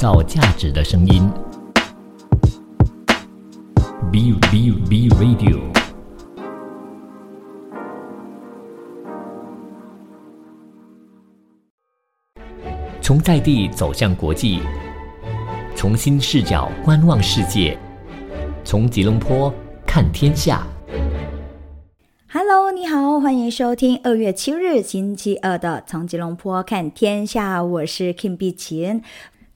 造价值的声音。B B B Radio。从在地走向国际，从新视角观望世界，从吉隆坡看天下。Hello，你好，欢迎收听二月七日星期二的《从吉隆坡看天下》，我是 Kim 碧琴。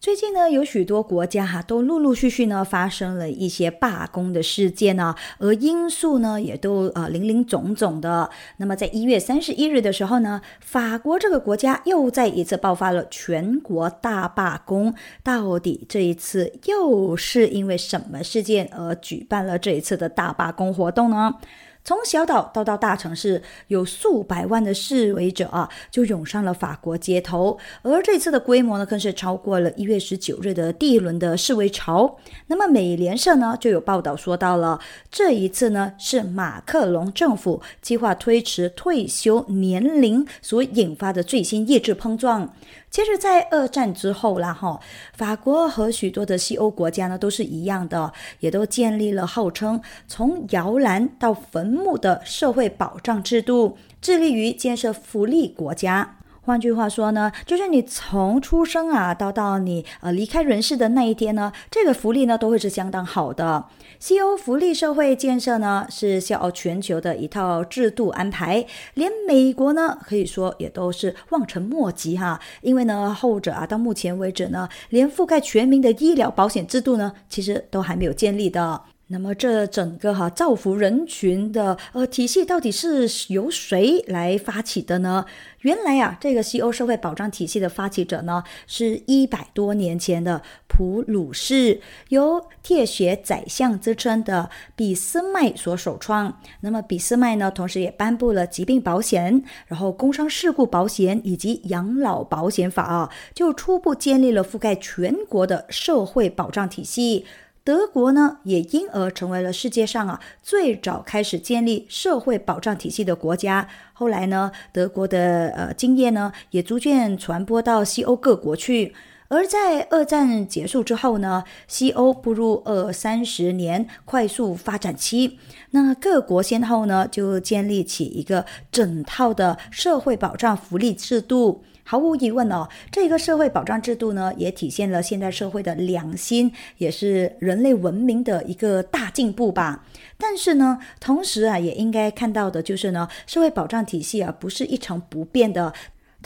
最近呢，有许多国家哈都陆陆续续呢发生了一些罢工的事件呢，而因素呢也都呃林林总总的。那么在一月三十一日的时候呢，法国这个国家又再一次爆发了全国大罢工。到底这一次又是因为什么事件而举办了这一次的大罢工活动呢？从小岛到到大城市，有数百万的示威者啊，就涌上了法国街头。而这次的规模呢，更是超过了一月十九日的第一轮的示威潮。那么美联社呢就有报道说到了，这一次呢是马克龙政府计划推迟退休年龄所引发的最新意志碰撞。其实，在二战之后啦，哈，法国和许多的西欧国家呢都是一样的，也都建立了号称从摇篮到坟墓的社会保障制度，致力于建设福利国家。换句话说呢，就是你从出生啊到到你呃离开人世的那一天呢，这个福利呢都会是相当好的。西欧福利社会建设呢是笑傲全球的一套制度安排，连美国呢可以说也都是望尘莫及哈。因为呢后者啊到目前为止呢，连覆盖全民的医疗保险制度呢，其实都还没有建立的。那么这整个哈造福人群的呃体系到底是由谁来发起的呢？原来啊，这个西欧社会保障体系的发起者呢，是一百多年前的普鲁士，由铁血宰相之称的俾斯麦所首创。那么俾斯麦呢，同时也颁布了疾病保险、然后工伤事故保险以及养老保险法啊，就初步建立了覆盖全国的社会保障体系。德国呢，也因而成为了世界上啊最早开始建立社会保障体系的国家。后来呢，德国的呃经验呢，也逐渐传播到西欧各国去。而在二战结束之后呢，西欧步入二三十年快速发展期。那各国先后呢，就建立起一个整套的社会保障福利制度。毫无疑问哦，这个社会保障制度呢，也体现了现代社会的良心，也是人类文明的一个大进步吧。但是呢，同时啊，也应该看到的就是呢，社会保障体系啊，不是一成不变的。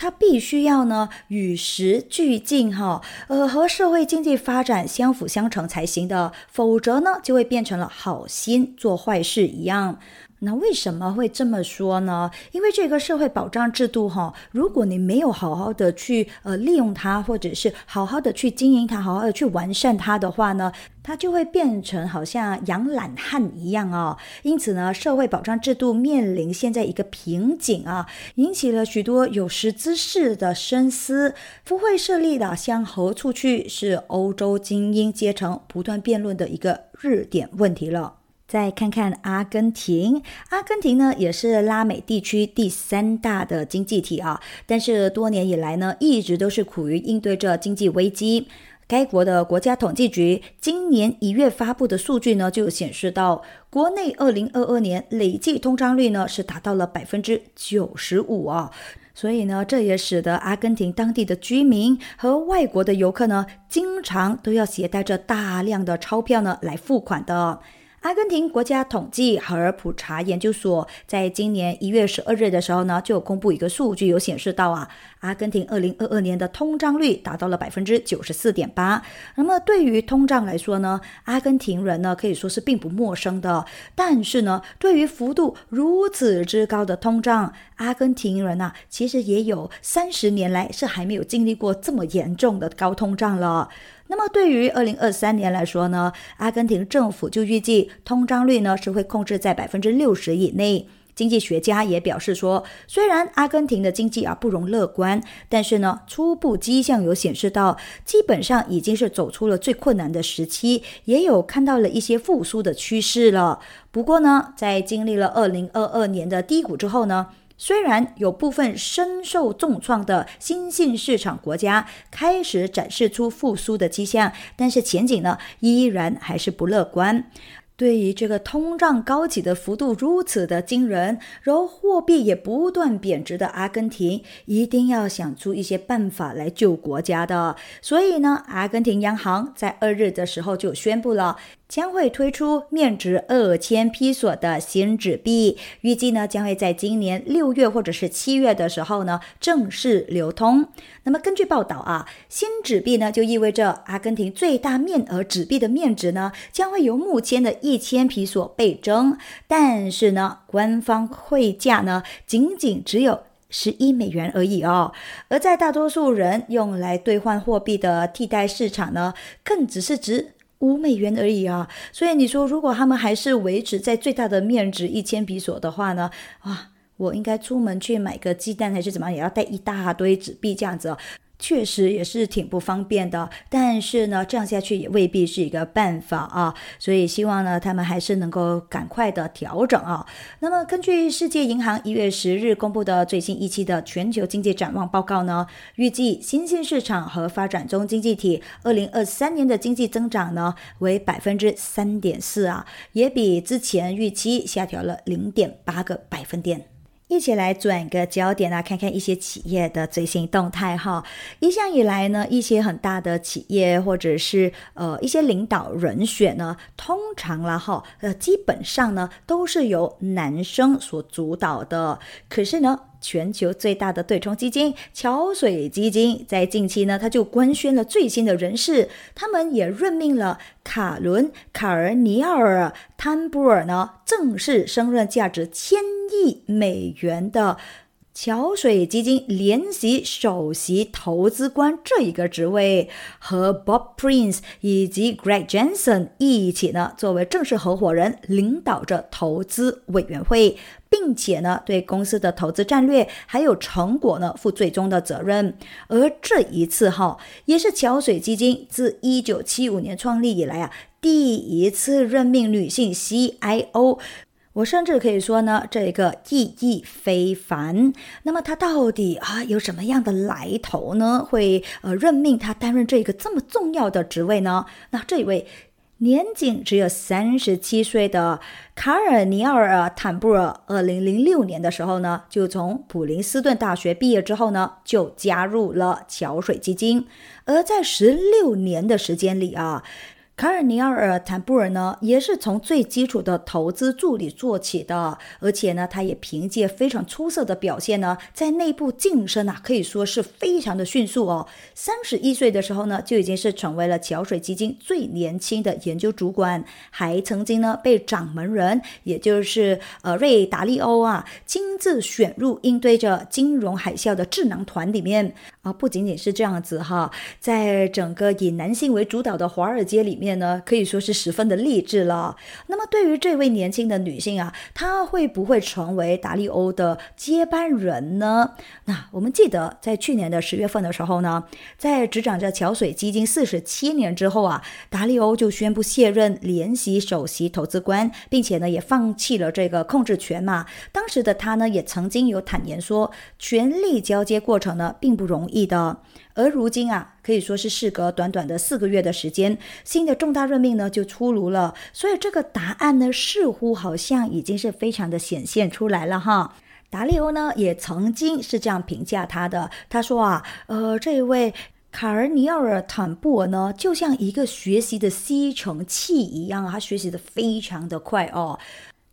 它必须要呢与时俱进哈，呃和社会经济发展相辅相成才行的，否则呢就会变成了好心做坏事一样。那为什么会这么说呢？因为这个社会保障制度哈，如果你没有好好的去呃利用它，或者是好好的去经营它，好好的去完善它的话呢，它就会变成好像养懒汉一样哦。因此呢，社会保障制度面临现在一个瓶颈啊，引起了许多有识之士的深思。不会设立的向何处去，是欧洲精英阶层不断辩论的一个热点问题了。再看看阿根廷，阿根廷呢也是拉美地区第三大的经济体啊，但是多年以来呢，一直都是苦于应对着经济危机。该国的国家统计局今年一月发布的数据呢，就显示到国内二零二二年累计通胀率呢是达到了百分之九十五啊。所以呢，这也使得阿根廷当地的居民和外国的游客呢，经常都要携带着大量的钞票呢来付款的。阿根廷国家统计和普查研究所在今年一月十二日的时候呢，就公布一个数据，有显示到啊，阿根廷二零二二年的通胀率达到了百分之九十四点八。那么对于通胀来说呢，阿根廷人呢可以说是并不陌生的。但是呢，对于幅度如此之高的通胀，阿根廷人呐、其实也有三十年来是还没有经历过这么严重的高通胀了。那么对于二零二三年来说呢，阿根廷政府就预计通胀率呢是会控制在百分之六十以内。经济学家也表示说，虽然阿根廷的经济啊不容乐观，但是呢，初步迹象有显示到，基本上已经是走出了最困难的时期，也有看到了一些复苏的趋势了。不过呢，在经历了二零二二年的低谷之后呢，虽然有部分深受重创的新兴市场国家开始展示出复苏的迹象，但是前景呢依然还是不乐观。对于这个通胀高企的幅度如此的惊人，然后货币也不断贬值的阿根廷，一定要想出一些办法来救国家的。所以呢，阿根廷央行在二日的时候就宣布了。将会推出面值二千披索的新纸币，预计呢将会在今年六月或者是七月的时候呢正式流通。那么根据报道啊，新纸币呢就意味着阿根廷最大面额纸币的面值呢将会由目前的一千披索倍增，但是呢官方汇价呢仅仅只有十一美元而已哦。而在大多数人用来兑换货币的替代市场呢，更只是值。五美元而已啊，所以你说如果他们还是维持在最大的面值一千比索的话呢？哇，我应该出门去买个鸡蛋还是怎么样，也要带一大堆纸币这样子哦。确实也是挺不方便的，但是呢，这样下去也未必是一个办法啊。所以希望呢，他们还是能够赶快的调整啊。那么，根据世界银行一月十日公布的最新一期的全球经济展望报告呢，预计新兴市场和发展中经济体二零二三年的经济增长呢为百分之三点四啊，也比之前预期下调了零点八个百分点。一起来转个焦点啊，看看一些企业的最新动态哈。一向以来呢，一些很大的企业或者是呃一些领导人选呢，通常啦哈，呃基本上呢都是由男生所主导的。可是呢。全球最大的对冲基金桥水基金在近期呢，他就官宣了最新的人事，他们也任命了卡伦·卡尔尼尔·坦布尔呢，正式升任价值千亿美元的。桥水基金联席首席投资官这一个职位，和 Bob Prince 以及 Greg Jensen 一起呢，作为正式合伙人，领导着投资委员会，并且呢，对公司的投资战略还有成果呢，负最终的责任。而这一次哈，也是桥水基金自一九七五年创立以来啊，第一次任命女性 CIO。我甚至可以说呢，这个意义非凡。那么他到底啊有什么样的来头呢？会呃任命他担任这个这么重要的职位呢？那这位年仅只有三十七岁的卡尔尼尔·坦布尔，二零零六年的时候呢，就从普林斯顿大学毕业之后呢，就加入了桥水基金。而在十六年的时间里啊。卡尔尼奥尔·坦布尔呢，也是从最基础的投资助理做起的，而且呢，他也凭借非常出色的表现呢，在内部晋升啊，可以说是非常的迅速哦。三十一岁的时候呢，就已经是成为了桥水基金最年轻的研究主管，还曾经呢被掌门人，也就是呃瑞达利欧啊，亲自选入应对着金融海啸的智囊团里面不仅仅是这样子哈，在整个以男性为主导的华尔街里面。呢，可以说是十分的励志了。那么，对于这位年轻的女性啊，她会不会成为达利欧的接班人呢？那我们记得，在去年的十月份的时候呢，在执掌着桥水基金四十七年之后啊，达利欧就宣布卸任联席首席投资官，并且呢，也放弃了这个控制权嘛。当时的他呢，也曾经有坦言说，权力交接过程呢，并不容易的。而如今啊，可以说是事隔短短的四个月的时间，新的重大任命呢就出炉了。所以这个答案呢，似乎好像已经是非常的显现出来了哈。达利欧呢也曾经是这样评价他的，他说啊，呃，这一位卡尔尼奥尔·坦布尔呢，就像一个学习的吸尘器一样，他学习的非常的快哦。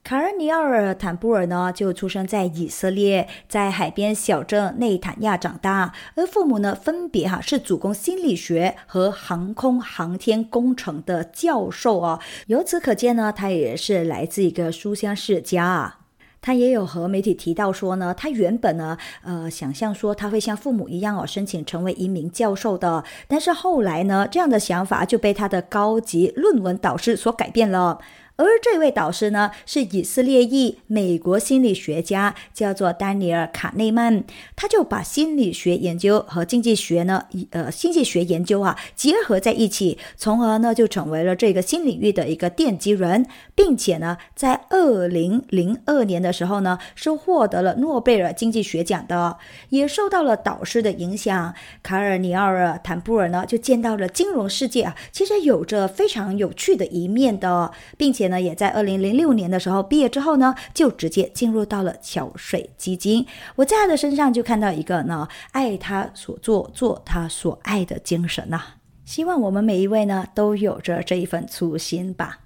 卡尔尼奥尔·坦布尔呢，就出生在以色列，在海边小镇内坦亚长大，而父母呢，分别哈是主攻心理学和航空航天工程的教授啊。由此可见呢，他也是来自一个书香世家。他也有和媒体提到说呢，他原本呢，呃，想象说他会像父母一样哦，申请成为一名教授的，但是后来呢，这样的想法就被他的高级论文导师所改变了。而这位导师呢，是以色列裔美国心理学家，叫做丹尼尔·卡内曼。他就把心理学研究和经济学呢，呃，经济学研究啊结合在一起，从而呢就成为了这个新领域的一个奠基人，并且呢，在二零零二年的时候呢，是获得了诺贝尔经济学奖的，也受到了导师的影响。卡尔尼奥尔·坦布尔呢，就见到了金融世界啊，其实有着非常有趣的一面的，并且。呢，也在二零零六年的时候毕业之后呢，就直接进入到了桥水基金。我在他的身上就看到一个呢，爱他所做，做他所爱的精神呐。希望我们每一位呢，都有着这一份初心吧。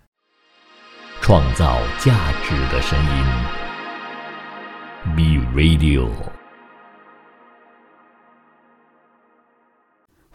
创造价值的声音，B Radio。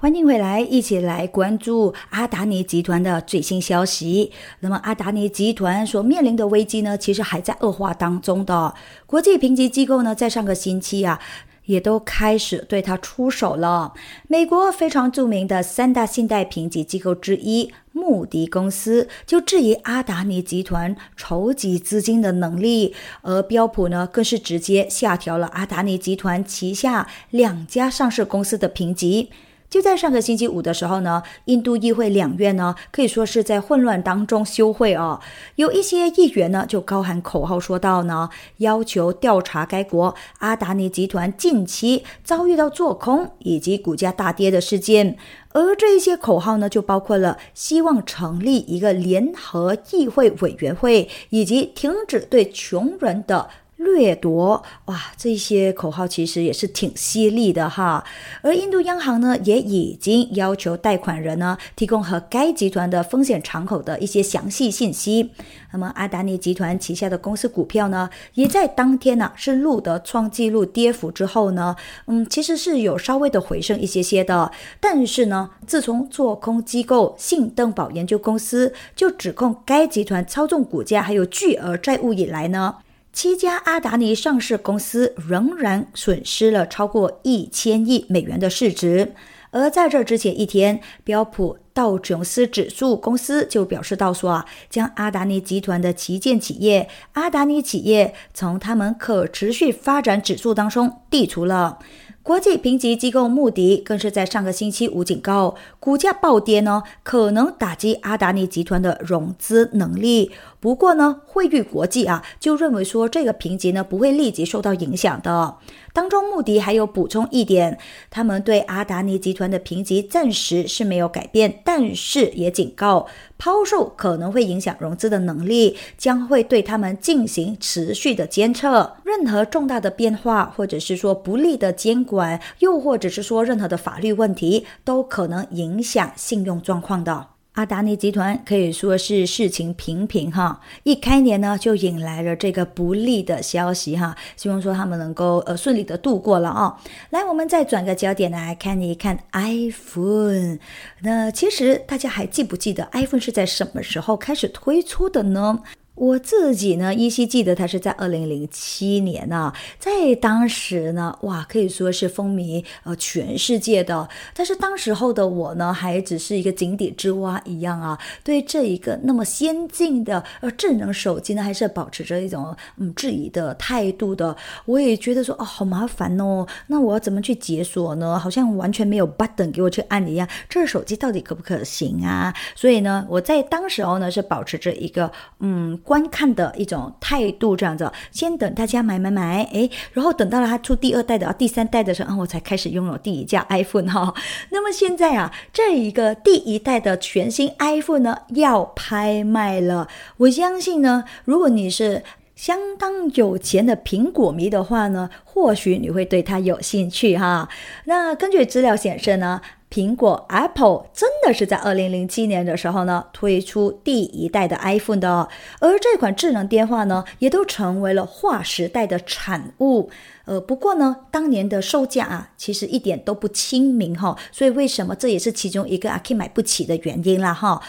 欢迎回来，一起来关注阿达尼集团的最新消息。那么，阿达尼集团所面临的危机呢，其实还在恶化当中的。国际评级机构呢，在上个星期啊，也都开始对它出手了。美国非常著名的三大信贷评级机构之一穆迪公司就质疑阿达尼集团筹集资金的能力，而标普呢，更是直接下调了阿达尼集团旗下两家上市公司的评级。就在上个星期五的时候呢，印度议会两院呢可以说是在混乱当中休会哦。有一些议员呢就高喊口号说道呢，要求调查该国阿达尼集团近期遭遇到做空以及股价大跌的事件。而这一些口号呢，就包括了希望成立一个联合议会委员会，以及停止对穷人的。掠夺哇，这些口号其实也是挺犀利的哈。而印度央行呢，也已经要求贷款人呢提供和该集团的风险敞口的一些详细信息。那么阿达尼集团旗下的公司股票呢，也在当天呢是录得创纪录跌幅之后呢，嗯，其实是有稍微的回升一些些的。但是呢，自从做空机构信登堡研究公司就指控该集团操纵股价还有巨额债务以来呢。七家阿达尼上市公司仍然损失了超过一千亿美元的市值，而在这之前一天，标普道琼斯指数公司就表示到说啊，将阿达尼集团的旗舰企业阿达尼企业从他们可持续发展指数当中剔除了。国际评级机构穆迪更是在上个星期五警告，股价暴跌呢，可能打击阿达尼集团的融资能力。不过呢，惠誉国际啊就认为说，这个评级呢不会立即受到影响的。当中，穆迪还有补充一点，他们对阿达尼集团的评级暂时是没有改变，但是也警告，抛售可能会影响融资的能力，将会对他们进行持续的监测。任何重大的变化，或者是说不利的监管，又或者是说任何的法律问题，都可能影响信用状况的。阿达尼集团可以说是事情频频哈，一开年呢就引来了这个不利的消息哈，希望说他们能够呃顺利的度过了啊。来，我们再转个焦点来看一看 iPhone。那其实大家还记不记得 iPhone 是在什么时候开始推出的呢？我自己呢，依稀记得它是在二零零七年呢，在当时呢，哇，可以说是风靡呃全世界的。但是当时候的我呢，还只是一个井底之蛙一样啊，对这一个那么先进的呃智能手机呢，还是保持着一种嗯质疑的态度的。我也觉得说，哦，好麻烦哦，那我要怎么去解锁呢？好像完全没有 button 给我去按一样，这手机到底可不可行啊？所以呢，我在当时候呢，是保持着一个嗯。观看的一种态度，这样子，先等大家买买买，诶，然后等到了它出第二代的、第三代的时候，我才开始拥有第一架 iPhone 哈。那么现在啊，这一个第一代的全新 iPhone 呢要拍卖了。我相信呢，如果你是相当有钱的苹果迷的话呢，或许你会对它有兴趣哈。那根据资料显示呢。苹果 Apple 真的是在二零零七年的时候呢推出第一代的 iPhone 的，而这款智能电话呢也都成为了划时代的产物。呃，不过呢，当年的售价啊，其实一点都不亲民哈，所以为什么这也是其中一个阿 K 买不起的原因啦哈。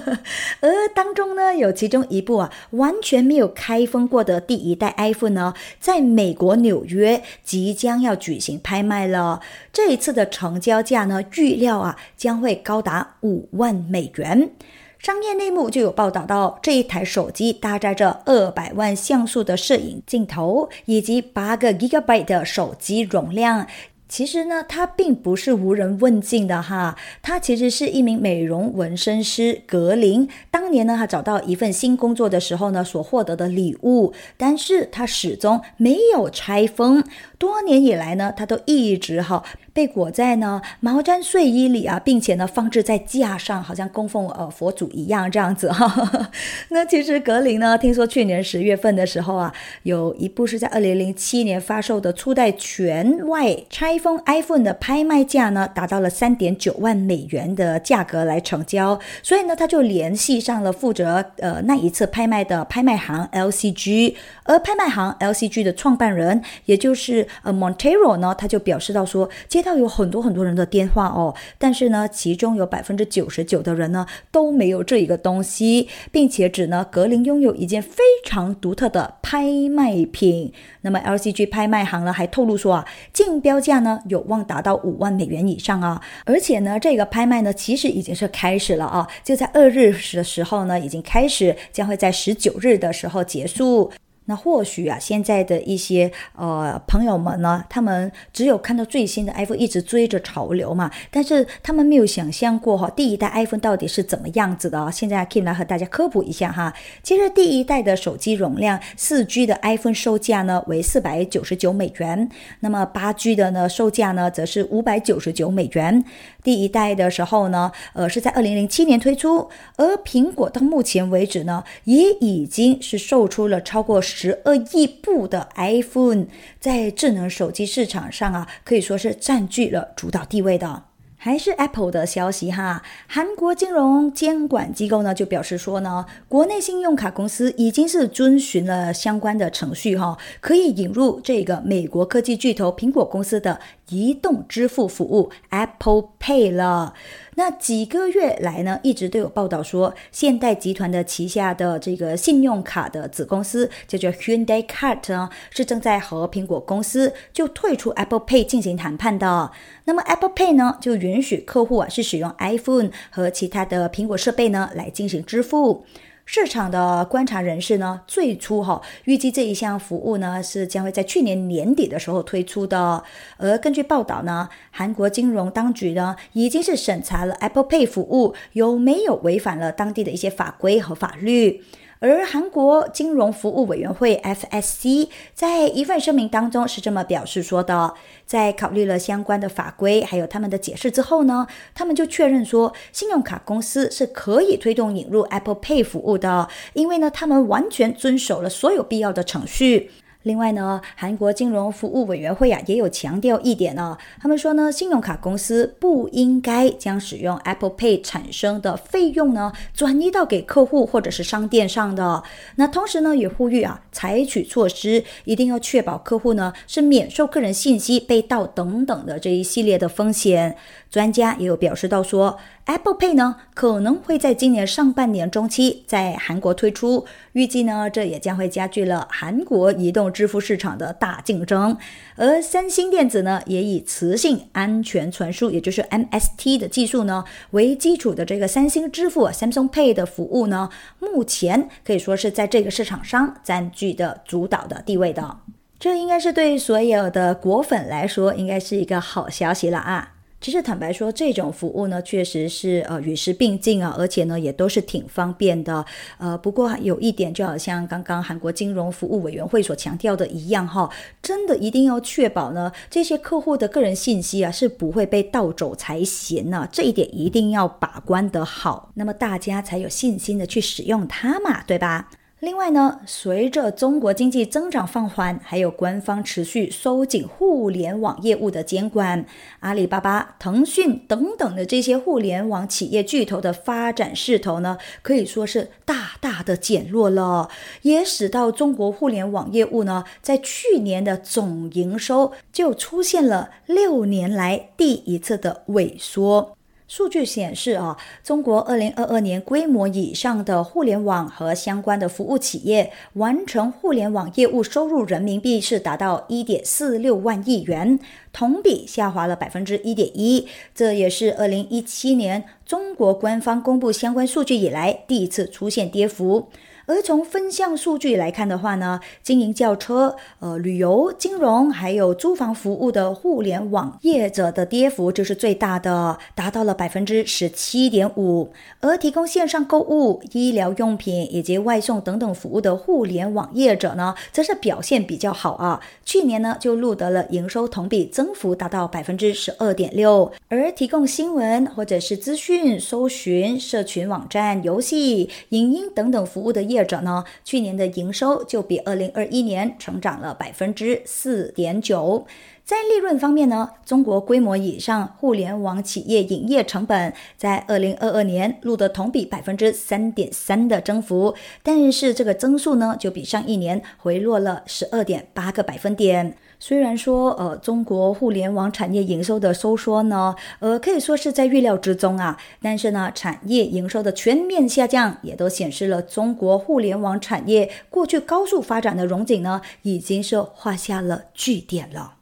而当中呢，有其中一部啊，完全没有开封过的第一代 iPhone 呢，在美国纽约即将要举行拍卖了。这一次的成交价呢，预料啊将会高达五万美元。商业内幕就有报道到，这一台手机搭载着二百万像素的摄影镜头，以及八个 Gigabyte 的手机容量。其实呢，他并不是无人问津的哈，他其实是一名美容纹身师格林。当年呢，他找到一份新工作的时候呢，所获得的礼物，但是他始终没有拆封。多年以来呢，他都一直哈被裹在呢毛毡睡衣里啊，并且呢放置在架上，好像供奉呃佛祖一样这样子哈。那其实格林呢，听说去年十月份的时候啊，有一部是在二零零七年发售的初代全外拆封 iPhone 的拍卖价呢，达到了三点九万美元的价格来成交，所以呢，他就联系上了负责呃那一次拍卖的拍卖行 LCG，而拍卖行 LCG 的创办人，也就是呃，Montero 呢，他就表示到说，接到有很多很多人的电话哦，但是呢，其中有百分之九十九的人呢都没有这一个东西，并且指呢格林拥有一件非常独特的拍卖品。那么 LCG 拍卖行呢还透露说啊，竞标价呢有望达到五万美元以上啊，而且呢这个拍卖呢其实已经是开始了啊，就在二日时的时候呢已经开始，将会在十九日的时候结束。那或许啊，现在的一些呃朋友们呢，他们只有看到最新的 iPhone，一直追着潮流嘛，但是他们没有想象过哈，第一代 iPhone 到底是怎么样子的。现在 Kim 来和大家科普一下哈。其实第一代的手机容量四 G 的 iPhone 售价呢为四百九十九美元，那么八 G 的呢售价呢则是五百九十九美元。第一代的时候呢，呃是在二零零七年推出，而苹果到目前为止呢，也已经是售出了超过。十十二亿部的 iPhone 在智能手机市场上啊，可以说是占据了主导地位的。还是 Apple 的消息哈，韩国金融监管机构呢就表示说呢，国内信用卡公司已经是遵循了相关的程序哈，可以引入这个美国科技巨头苹果公司的移动支付服务 Apple Pay 了。那几个月来呢，一直都有报道说，现代集团的旗下的这个信用卡的子公司叫做 Hyundai Card 呢，是正在和苹果公司就退出 Apple Pay 进行谈判的。那么 Apple Pay 呢，就允许客户啊是使用 iPhone 和其他的苹果设备呢来进行支付。市场的观察人士呢，最初哈预计这一项服务呢是将会在去年年底的时候推出的。而根据报道呢，韩国金融当局呢已经是审查了 Apple Pay 服务有没有违反了当地的一些法规和法律。而韩国金融服务委员会 FSC 在一份声明当中是这么表示说的：在考虑了相关的法规还有他们的解释之后呢，他们就确认说，信用卡公司是可以推动引入 Apple Pay 服务的，因为呢，他们完全遵守了所有必要的程序。另外呢，韩国金融服务委员会啊也有强调一点呢，他们说呢，信用卡公司不应该将使用 Apple Pay 产生的费用呢转移到给客户或者是商店上的。那同时呢，也呼吁啊，采取措施，一定要确保客户呢是免受个人信息被盗等等的这一系列的风险。专家也有表示到说，Apple Pay 呢可能会在今年上半年中期在韩国推出，预计呢这也将会加剧了韩国移动支付市场的大竞争。而三星电子呢也以磁性安全传输，也就是 MST 的技术呢为基础的这个三星支付 Samsung Pay 的服务呢，目前可以说是在这个市场上占据的主导的地位的。这应该是对所有的果粉来说，应该是一个好消息了啊！其实坦白说，这种服务呢，确实是呃与时并进啊，而且呢也都是挺方便的。呃，不过有一点，就好像刚刚韩国金融服务委员会所强调的一样哈，真的一定要确保呢这些客户的个人信息啊是不会被盗走才行呢，这一点一定要把关得好，那么大家才有信心的去使用它嘛，对吧？另外呢，随着中国经济增长放缓，还有官方持续收紧互联网业务的监管，阿里巴巴、腾讯等等的这些互联网企业巨头的发展势头呢，可以说是大大的减弱了，也使到中国互联网业务呢，在去年的总营收就出现了六年来第一次的萎缩。数据显示啊，中国二零二二年规模以上的互联网和相关的服务企业完成互联网业务收入人民币是达到一点四六万亿元，同比下滑了百分之一点一，这也是二零一七年中国官方公布相关数据以来第一次出现跌幅。而从分项数据来看的话呢，经营轿车、呃旅游、金融还有租房服务的互联网业者的跌幅就是最大的，达到了百分之十七点五。而提供线上购物、医疗用品以及外送等等服务的互联网业者呢，则是表现比较好啊。去年呢就录得了营收同比增幅达到百分之十二点六。而提供新闻或者是资讯、搜寻、社群网站、游戏、影音等等服务的业。业者呢，去年的营收就比二零二一年成长了百分之四点九。在利润方面呢，中国规模以上互联网企业营业成本在二零二二年录得同比百分之三点三的增幅，但是这个增速呢，就比上一年回落了十二点八个百分点。虽然说，呃，中国互联网产业营收的收缩呢，呃，可以说是在预料之中啊。但是呢，产业营收的全面下降，也都显示了中国互联网产业过去高速发展的荣景呢，已经是画下了句点了。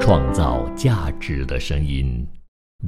创造价值的声音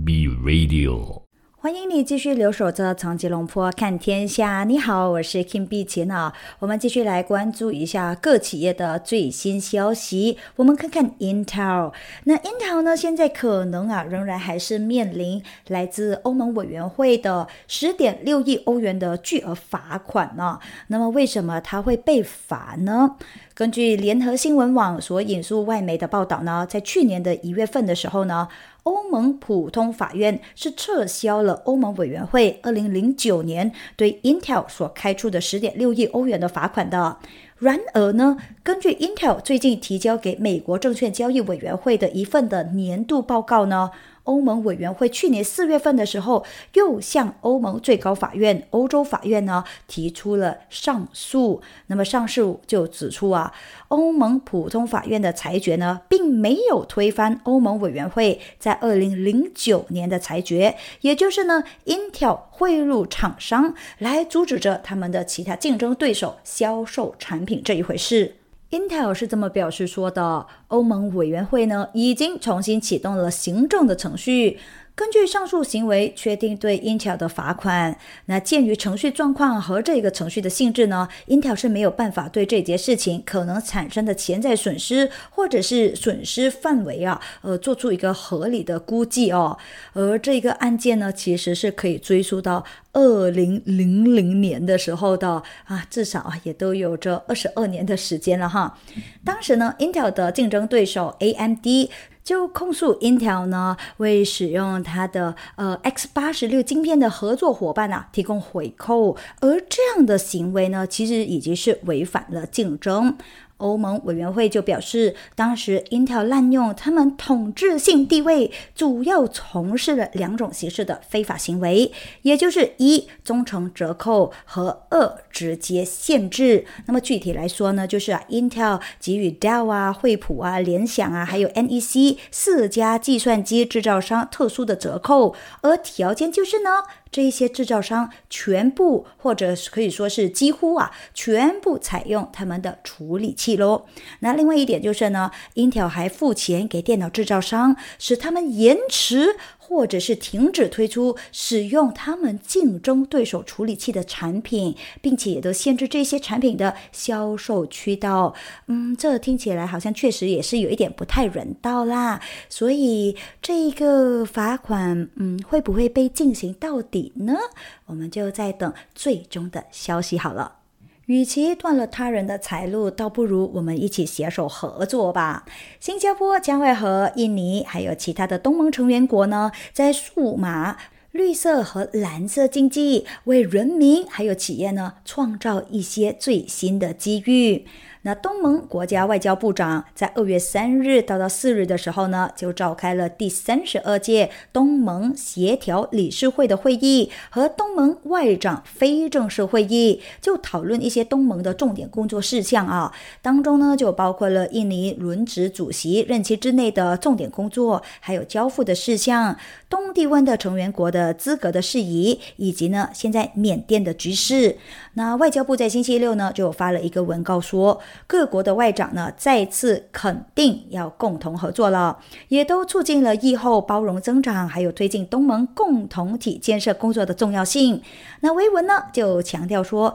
，B Radio。欢迎你继续留守着长吉隆坡看天下。你好，我是 Kim 碧琴啊。我们继续来关注一下各企业的最新消息。我们看看 Intel。那 Intel 呢，现在可能啊，仍然还是面临来自欧盟委员会的十点六亿欧元的巨额罚款呢。那么，为什么它会被罚呢？根据联合新闻网所引述外媒的报道呢，在去年的一月份的时候呢。欧盟普通法院是撤销了欧盟委员会二零零九年对 Intel 所开出的十点六亿欧元的罚款的。然而呢，根据 Intel 最近提交给美国证券交易委员会的一份的年度报告呢。欧盟委员会去年四月份的时候，又向欧盟最高法院、欧洲法院呢提出了上诉。那么上诉就指出啊，欧盟普通法院的裁决呢，并没有推翻欧盟委员会在二零零九年的裁决，也就是呢，Intel 贿赂厂商来阻止着他们的其他竞争对手销售产品这一回事。Intel 是这么表示说的：欧盟委员会呢，已经重新启动了行政的程序。根据上述行为确定对 Intel 的罚款，那鉴于程序状况和这个程序的性质呢，Intel 是没有办法对这件事情可能产生的潜在损失或者是损失范围啊，呃，做出一个合理的估计哦。而这个案件呢，其实是可以追溯到二零零零年的时候的啊，至少啊也都有着二十二年的时间了哈。当时呢，Intel 的竞争对手 AMD。就控诉 Intel 呢为使用它的呃 X 八十六晶片的合作伙伴啊提供回扣，而这样的行为呢，其实已经是违反了竞争。欧盟委员会就表示，当时 Intel 滥用他们统治性地位，主要从事了两种形式的非法行为，也就是一忠诚折扣和二直接限制。那么具体来说呢，就是啊，Intel 给予 Dell 啊、惠普啊、联想啊，还有 NEC 四家计算机制造商特殊的折扣，而条件就是呢。这一些制造商全部，或者可以说是几乎啊，全部采用他们的处理器喽。那另外一点就是呢，Intel 还付钱给电脑制造商，使他们延迟。或者是停止推出使用他们竞争对手处理器的产品，并且也都限制这些产品的销售渠道。嗯，这听起来好像确实也是有一点不太人道啦。所以这一个罚款，嗯，会不会被进行到底呢？我们就在等最终的消息好了。与其断了他人的财路，倒不如我们一起携手合作吧。新加坡将会和印尼还有其他的东盟成员国呢，在数码、绿色和蓝色经济为人民还有企业呢创造一些最新的机遇。那东盟国家外交部长在二月三日到到四日的时候呢，就召开了第三十二届东盟协调理事会的会议和东盟外长非正式会议，就讨论一些东盟的重点工作事项啊。当中呢，就包括了印尼轮值主席任期之内的重点工作，还有交付的事项，东帝汶的成员国的资格的事宜，以及呢现在缅甸的局势。那外交部在星期六呢就发了一个文告说，各国的外长呢再次肯定要共同合作了，也都促进了疫后包容增长，还有推进东盟共同体建设工作的重要性。那维文呢就强调说。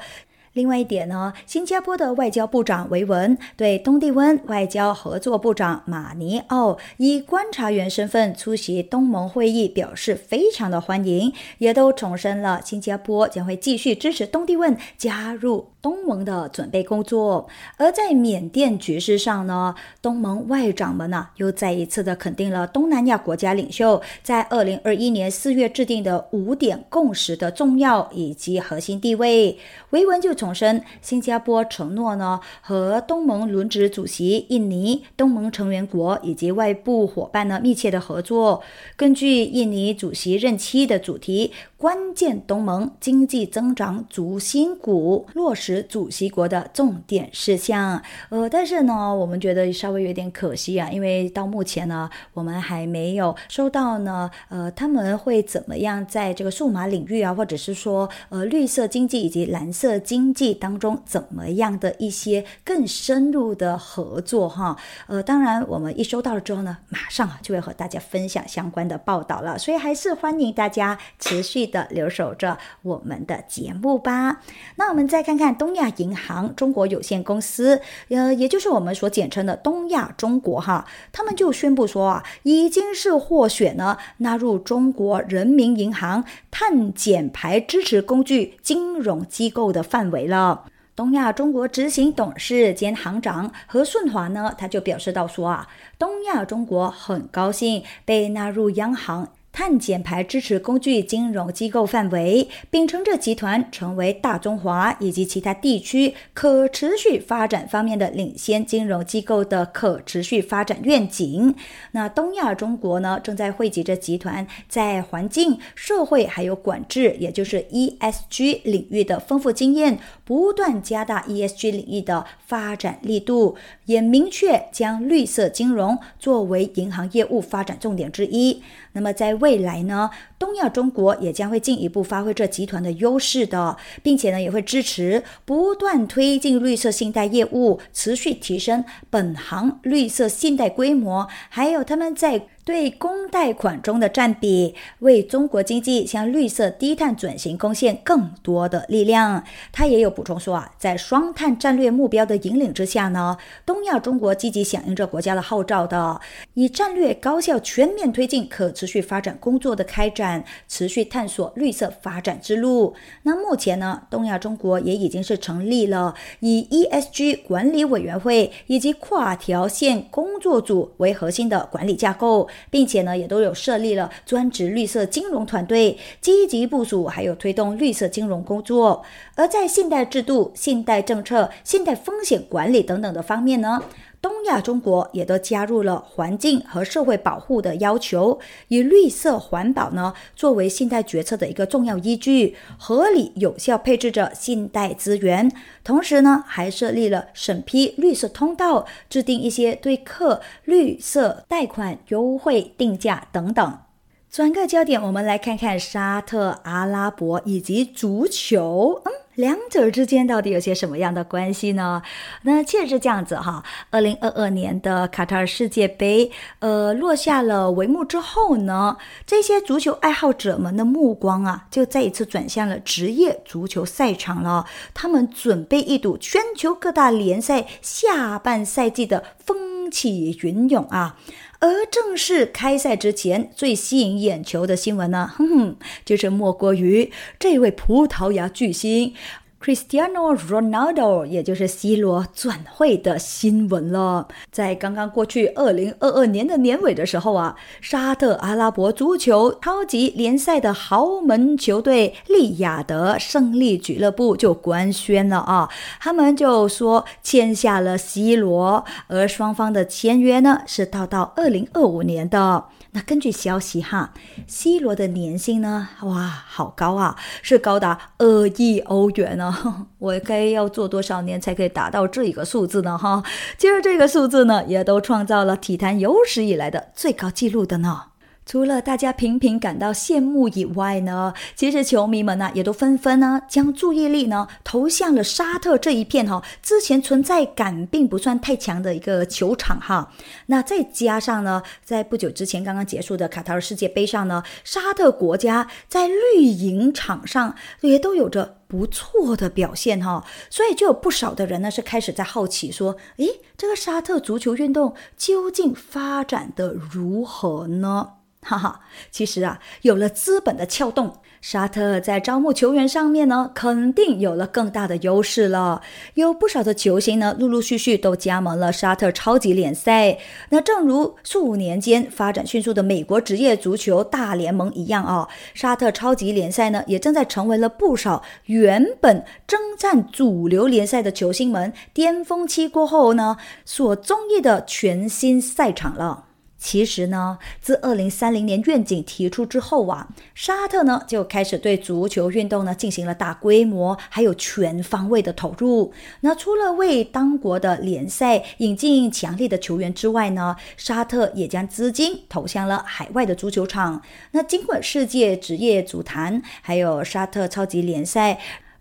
另外一点呢，新加坡的外交部长维文对东帝汶外交合作部长马尼奥以观察员身份出席东盟会议表示非常的欢迎，也都重申了新加坡将会继续支持东帝汶加入。东盟的准备工作，而在缅甸局势上呢，东盟外长们呢又再一次的肯定了东南亚国家领袖在二零二一年四月制定的五点共识的重要以及核心地位。维文就重申，新加坡承诺呢和东盟轮值主席印尼、东盟成员国以及外部伙伴呢密切的合作。根据印尼主席任期的主题。关键东盟经济增长主心骨，落实主席国的重点事项。呃，但是呢，我们觉得稍微有点可惜啊，因为到目前呢，我们还没有收到呢，呃，他们会怎么样在这个数码领域啊，或者是说，呃，绿色经济以及蓝色经济当中怎么样的一些更深入的合作哈。呃，当然，我们一收到了之后呢，马上就会和大家分享相关的报道了。所以还是欢迎大家持续。的留守着我们的节目吧。那我们再看看东亚银行中国有限公司，呃，也就是我们所简称的东亚中国哈，他们就宣布说啊，已经是获选呢纳入中国人民银行碳减排支持工具金融机构的范围了。东亚中国执行董事兼行长何顺华呢，他就表示到说啊，东亚中国很高兴被纳入央行。碳减排支持工具金融机构范围，秉承着集团成为大中华以及其他地区可持续发展方面的领先金融机构的可持续发展愿景。那东亚中国呢，正在汇集着集团在环境、社会还有管制，也就是 ESG 领域的丰富经验，不断加大 ESG 领域的发展力度，也明确将绿色金融作为银行业务发展重点之一。那么在未未来呢，东亚中国也将会进一步发挥这集团的优势的，并且呢也会支持不断推进绿色信贷业务，持续提升本行绿色信贷规模，还有他们在。对公贷款中的占比，为中国经济向绿色低碳转型贡献更多的力量。他也有补充说啊，在双碳战略目标的引领之下呢，东亚中国积极响应着国家的号召的，以战略高效全面推进可持续发展工作的开展，持续探索绿色发展之路。那目前呢，东亚中国也已经是成立了以 ESG 管理委员会以及跨条线工作组为核心的管理架构。并且呢，也都有设立了专职绿色金融团队，积极部署还有推动绿色金融工作。而在信贷制度、信贷政策、信贷风险管理等等的方面呢？东亚中国也都加入了环境和社会保护的要求，以绿色环保呢作为信贷决策的一个重要依据，合理有效配置着信贷资源。同时呢，还设立了审批绿色通道，制定一些对客绿色贷款优惠定价等等。转个焦点，我们来看看沙特阿拉伯以及足球。嗯。两者之间到底有些什么样的关系呢？那其实是这样子哈，二零二二年的卡塔尔世界杯，呃，落下了帷幕之后呢，这些足球爱好者们的目光啊，就再一次转向了职业足球赛场了。他们准备一睹全球各大联赛下半赛季的风起云涌啊。而正式开赛之前，最吸引眼球的新闻呢，哼哼，就是莫过于这位葡萄牙巨星 Cristiano Ronaldo，也就是 C 罗转会的新闻了。在刚刚过去二零二二年的年尾的时候啊，沙特阿拉伯足球超级联赛的豪门球队利雅得胜利俱乐部就官宣了啊，他们就说签下了 C 罗，而双方的签约呢是到到二零二五年的。那根据消息哈，C 罗的年薪呢，哇，好高啊，是高达二亿欧元呢。我该要做多少年才可以达到这一个数字呢？哈，其实这个数字呢，也都创造了体坛有史以来的最高纪录的呢。除了大家频频感到羡慕以外呢，其实球迷们呢也都纷纷呢将注意力呢投向了沙特这一片哈，之前存在感并不算太强的一个球场哈。那再加上呢，在不久之前刚刚结束的卡塔尔世界杯上呢，沙特国家在绿营场上也都有着不错的表现哈，所以就有不少的人呢是开始在好奇说，诶，这个沙特足球运动究竟发展的如何呢？哈哈，其实啊，有了资本的撬动，沙特在招募球员上面呢，肯定有了更大的优势了。有不少的球星呢，陆陆续续都加盟了沙特超级联赛。那正如数年间发展迅速的美国职业足球大联盟一样啊，沙特超级联赛呢，也正在成为了不少原本征战主流联赛的球星们巅峰期过后呢，所中意的全新赛场了。其实呢，自二零三零年愿景提出之后啊，沙特呢就开始对足球运动呢进行了大规模还有全方位的投入。那除了为当国的联赛引进强力的球员之外呢，沙特也将资金投向了海外的足球场。那尽管世界职业足坛还有沙特超级联赛。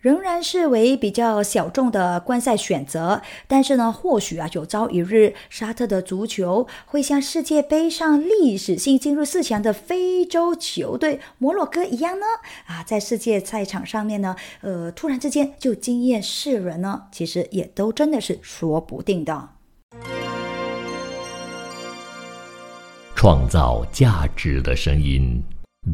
仍然是为比较小众的观赛选择，但是呢，或许啊，有朝一日，沙特的足球会像世界杯上历史性进入四强的非洲球队摩洛哥一样呢？啊，在世界赛场上面呢，呃，突然之间就惊艳世人呢？其实也都真的是说不定的。创造价值的声音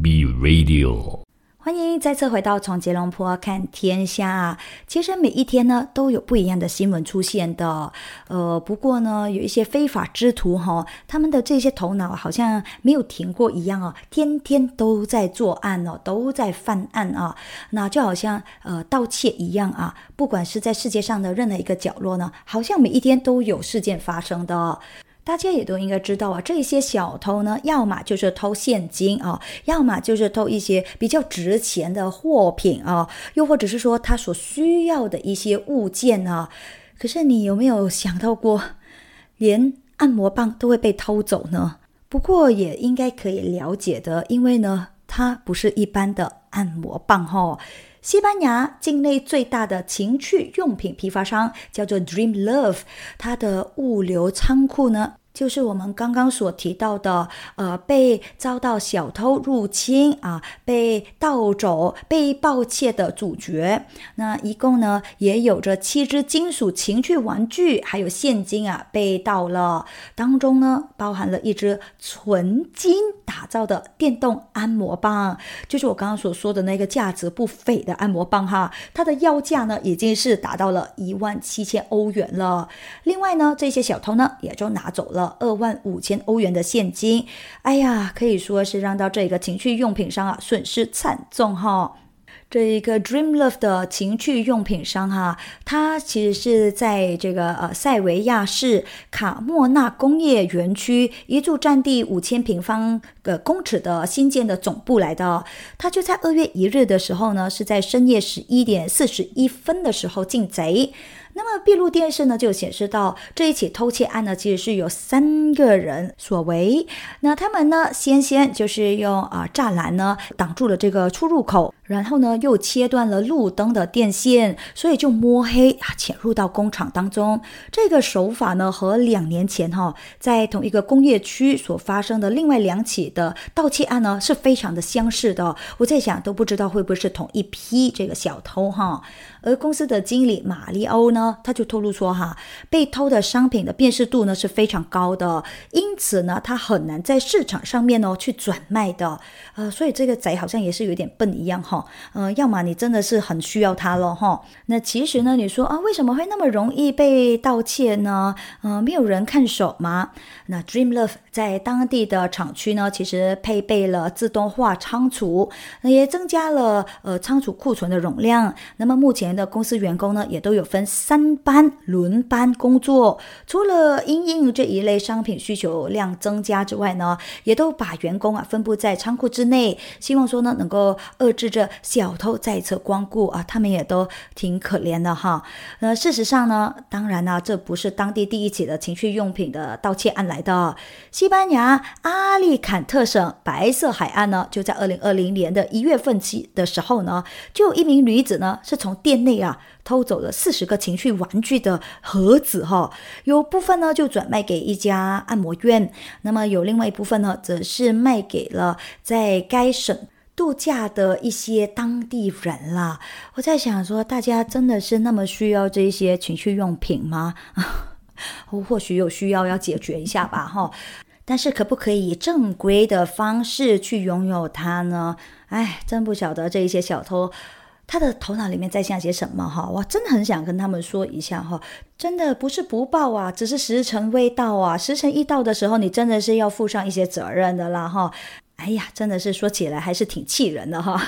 ，B Radio。欢迎再次回到从吉隆坡看天下。其实每一天呢都有不一样的新闻出现的。呃，不过呢，有一些非法之徒哈，他们的这些头脑好像没有停过一样哦，天天都在作案哦，都在犯案啊。那就好像呃盗窃一样啊，不管是在世界上的任何一个角落呢，好像每一天都有事件发生的。大家也都应该知道啊，这些小偷呢，要么就是偷现金啊，要么就是偷一些比较值钱的货品啊，又或者是说他所需要的一些物件啊。可是你有没有想到过，连按摩棒都会被偷走呢？不过也应该可以了解的，因为呢，它不是一般的按摩棒哈。西班牙境内最大的情趣用品批发商叫做 Dream Love，它的物流仓库呢？就是我们刚刚所提到的，呃，被遭到小偷入侵啊，被盗走、被盗窃的主角。那一共呢，也有着七只金属情趣玩具，还有现金啊，被盗了。当中呢，包含了一只纯金打造的电动按摩棒，就是我刚刚所说的那个价值不菲的按摩棒哈。它的要价呢，已经是达到了一万七千欧元了。另外呢，这些小偷呢，也就拿走了。二万五千欧元的现金，哎呀，可以说是让到这个情趣用品商啊损失惨重哈。这一个 Dream Love 的情趣用品商哈，它其实是在这个呃塞维亚市卡莫纳工业园区一处占地五千平方个公尺的新建的总部来的。它就在二月一日的时候呢，是在深夜十一点四十一分的时候进贼。那么闭路电视呢，就显示到这一起偷窃案呢，其实是有三个人所为。那他们呢，先先就是用啊栅栏呢挡住了这个出入口。然后呢，又切断了路灯的电线，所以就摸黑啊潜入到工厂当中。这个手法呢，和两年前哈在同一个工业区所发生的另外两起的盗窃案呢，是非常的相似的。我在想，都不知道会不会是同一批这个小偷哈。而公司的经理马里欧呢？他就透露说哈，被偷的商品的辨识度呢是非常高的，因此呢，他很难在市场上面哦去转卖的。呃，所以这个贼好像也是有点笨一样哈。呃，要么你真的是很需要它了哈。那其实呢，你说啊，为什么会那么容易被盗窃呢？嗯，没有人看守吗？那 Dream Love 在当地的厂区呢，其实配备了自动化仓储，也增加了呃仓储库存的容量。那么目前的公司员工呢，也都有分三班轮班工作。除了因应这一类商品需求量增加之外呢，也都把员工啊分布在仓库之内，希望说呢能够遏制这小偷再次光顾啊。他们也都挺可怜的哈。那事实上呢，当然呢，这不是当地第一起的情趣用品的盗窃案来的。西班牙阿利坎特省白色海岸呢，就在二零二零年的一月份起的时候呢，就有一名女子呢是从店内啊偷走了四十个情趣玩具的盒子哈，有部分呢就转卖给一家按摩院，那么有另外一部分呢，则是卖给了在该省。度假的一些当地人啦，我在想说，大家真的是那么需要这些情趣用品吗？或许有需要要解决一下吧，哈。但是可不可以以正规的方式去拥有它呢？哎，真不晓得这一些小偷他的头脑里面在想些什么哈。我真的很想跟他们说一下哈，真的不是不报啊，只是时辰未到啊。时辰一到的时候，你真的是要负上一些责任的啦哈。哎呀，真的是说起来还是挺气人的哈。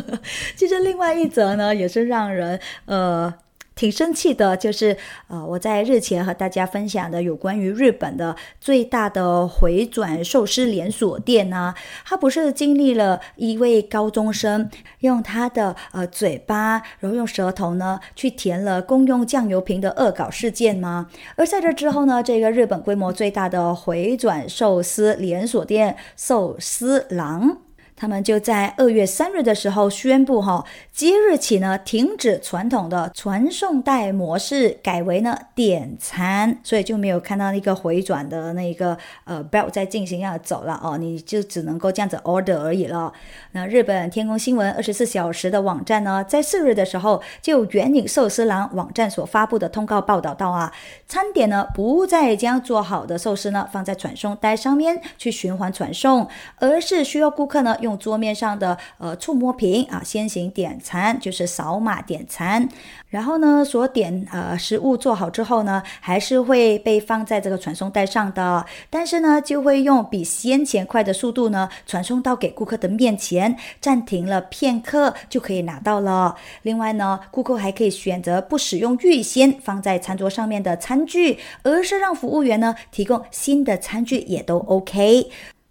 其实另外一则呢，也是让人呃。挺生气的，就是呃，我在日前和大家分享的有关于日本的最大的回转寿司连锁店呢，他不是经历了一位高中生用他的呃嘴巴，然后用舌头呢去填了公用酱油瓶的恶搞事件吗？而在这之后呢，这个日本规模最大的回转寿司连锁店寿司郎。他们就在二月三日的时候宣布，哈，即日起呢，停止传统的传送带模式，改为呢点餐，所以就没有看到那个回转的那个呃 bell 在进行要走了哦，你就只能够这样子 order 而已了。那日本天空新闻二十四小时的网站呢，在四日的时候，就援引寿司郎网站所发布的通告报道到啊，餐点呢不再将做好的寿司呢放在传送带上面去循环传送，而是需要顾客呢用。用桌面上的呃触摸屏啊，先行点餐就是扫码点餐，然后呢，所点呃食物做好之后呢，还是会被放在这个传送带上的，但是呢，就会用比先前快的速度呢传送到给顾客的面前，暂停了片刻就可以拿到了。另外呢，顾客还可以选择不使用预先放在餐桌上面的餐具，而是让服务员呢提供新的餐具也都 OK。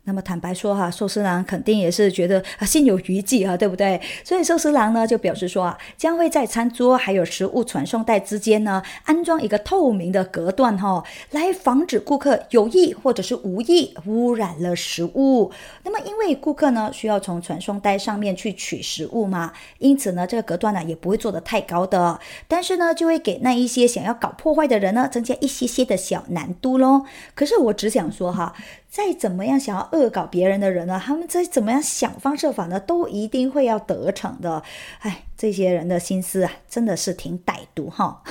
那么坦白说哈，寿司郎肯定也是觉得啊心有余悸啊，对不对？所以寿司郎呢就表示说啊，将会在餐桌还有食物传送带之间呢安装一个透明的隔断哈，来防止顾客有意或者是无意污染了食物。那么因为顾客呢需要从传送带上面去取食物嘛，因此呢这个隔断呢也不会做得太高的，但是呢就会给那一些想要搞破坏的人呢增加一些些的小难度喽。可是我只想说哈。再怎么样想要恶搞别人的人呢，他们再怎么样想方设法呢，都一定会要得逞的。哎，这些人的心思啊，真的是挺歹毒哈。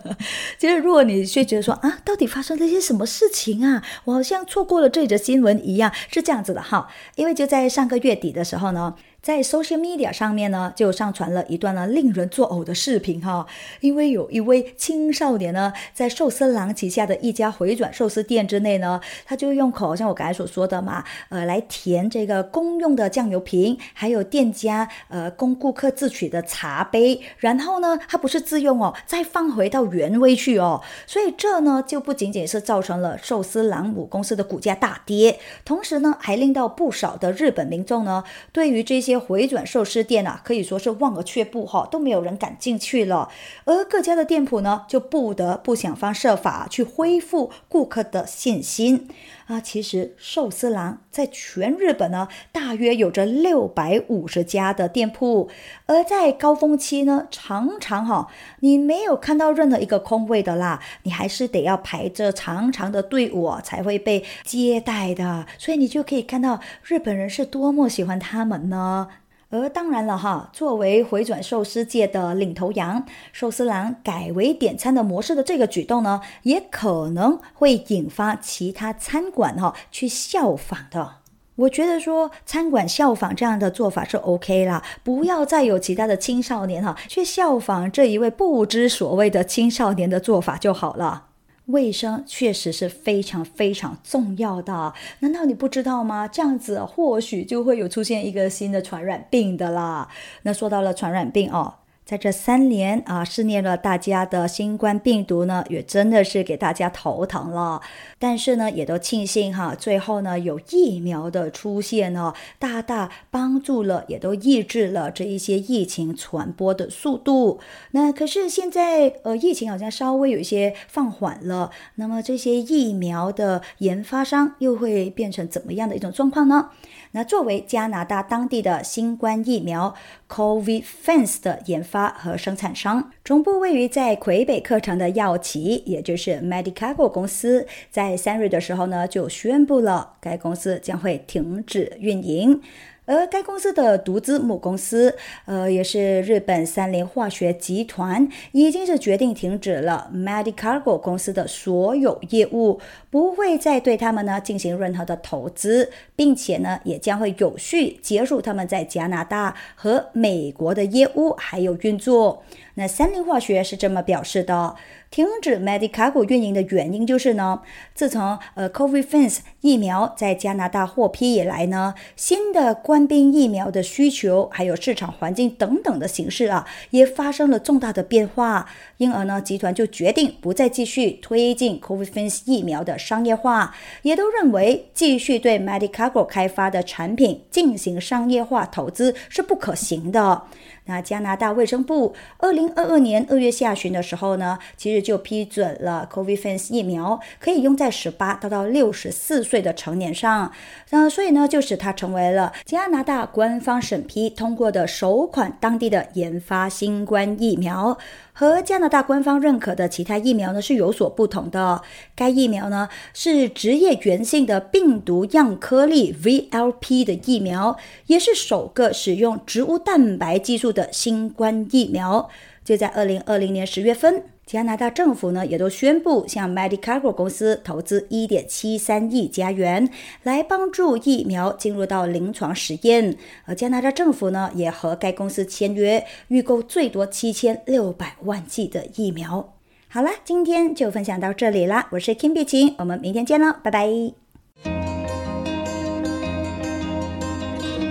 其实，如果你却觉得说啊，到底发生了些什么事情啊，我好像错过了这则新闻一样，是这样子的哈。因为就在上个月底的时候呢。在 social media 上面呢，就上传了一段呢令人作呕的视频哈。因为有一位青少年呢，在寿司郎旗下的一家回转寿司店之内呢，他就用口像我刚才所说的嘛，呃，来填这个公用的酱油瓶，还有店家呃供顾客自取的茶杯，然后呢，他不是自用哦，再放回到原位去哦。所以这呢，就不仅仅是造成了寿司郎母公司的股价大跌，同时呢，还令到不少的日本民众呢，对于这些些回转寿司店啊，可以说是望而却步哈，都没有人敢进去了。而各家的店铺呢，就不得不想方设法去恢复顾客的信心。啊，其实寿司郎在全日本呢，大约有着六百五十家的店铺，而在高峰期呢，常常哈，你没有看到任何一个空位的啦，你还是得要排着长长的队伍才会被接待的，所以你就可以看到日本人是多么喜欢他们呢。而当然了哈，作为回转寿司界的领头羊，寿司郎改为点餐的模式的这个举动呢，也可能会引发其他餐馆哈去效仿的。我觉得说餐馆效仿这样的做法是 OK 啦，不要再有其他的青少年哈去效仿这一位不知所谓的青少年的做法就好了。卫生确实是非常非常重要的，难道你不知道吗？这样子或许就会有出现一个新的传染病的啦。那说到了传染病哦。在这三年啊，肆虐了大家的新冠病毒呢，也真的是给大家头疼了。但是呢，也都庆幸哈，最后呢有疫苗的出现呢，大大帮助了，也都抑制了这一些疫情传播的速度。那可是现在呃，疫情好像稍微有一些放缓了。那么这些疫苗的研发商又会变成怎么样的一种状况呢？那作为加拿大当地的新冠疫苗 COVID Fence 的研发和生产商，总部位于在魁北克城的药企，也就是 Medicago 公司，在三日的时候呢，就宣布了该公司将会停止运营。而该公司的独资母公司，呃，也是日本三菱化学集团，已经是决定停止了 Medicargo 公司的所有业务，不会再对他们呢进行任何的投资，并且呢，也将会有序结束他们在加拿大和美国的业务还有运作。那三菱化学是这么表示的。停止 Medicago 运营的原因就是呢，自从呃 Covid Fence 疫苗在加拿大获批以来呢，新的官兵疫苗的需求，还有市场环境等等的形势啊，也发生了重大的变化，因而呢，集团就决定不再继续推进 Covid Fence 疫苗的商业化，也都认为继续对 Medicago 开发的产品进行商业化投资是不可行的。那加拿大卫生部二零二二年二月下旬的时候呢，其实就批准了 Covid Fence 疫苗可以用在十八到到六十四岁的成年上，那所以呢，就使它成为了加拿大官方审批通过的首款当地的研发新冠疫苗。和加拿大官方认可的其他疫苗呢是有所不同的。该疫苗呢是职业源性的病毒样颗粒 VLP 的疫苗，也是首个使用植物蛋白技术的新冠疫苗。就在二零二零年十月份。加拿大政府呢，也都宣布向 Medicago 公司投资一点七三亿加元，来帮助疫苗进入到临床实验。而加拿大政府呢，也和该公司签约，预购最多七千六百万剂的疫苗。好了，今天就分享到这里啦，我是 Kim 碧晴，我们明天见喽，拜拜。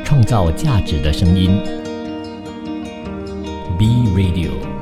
创造价值的声音，B Radio。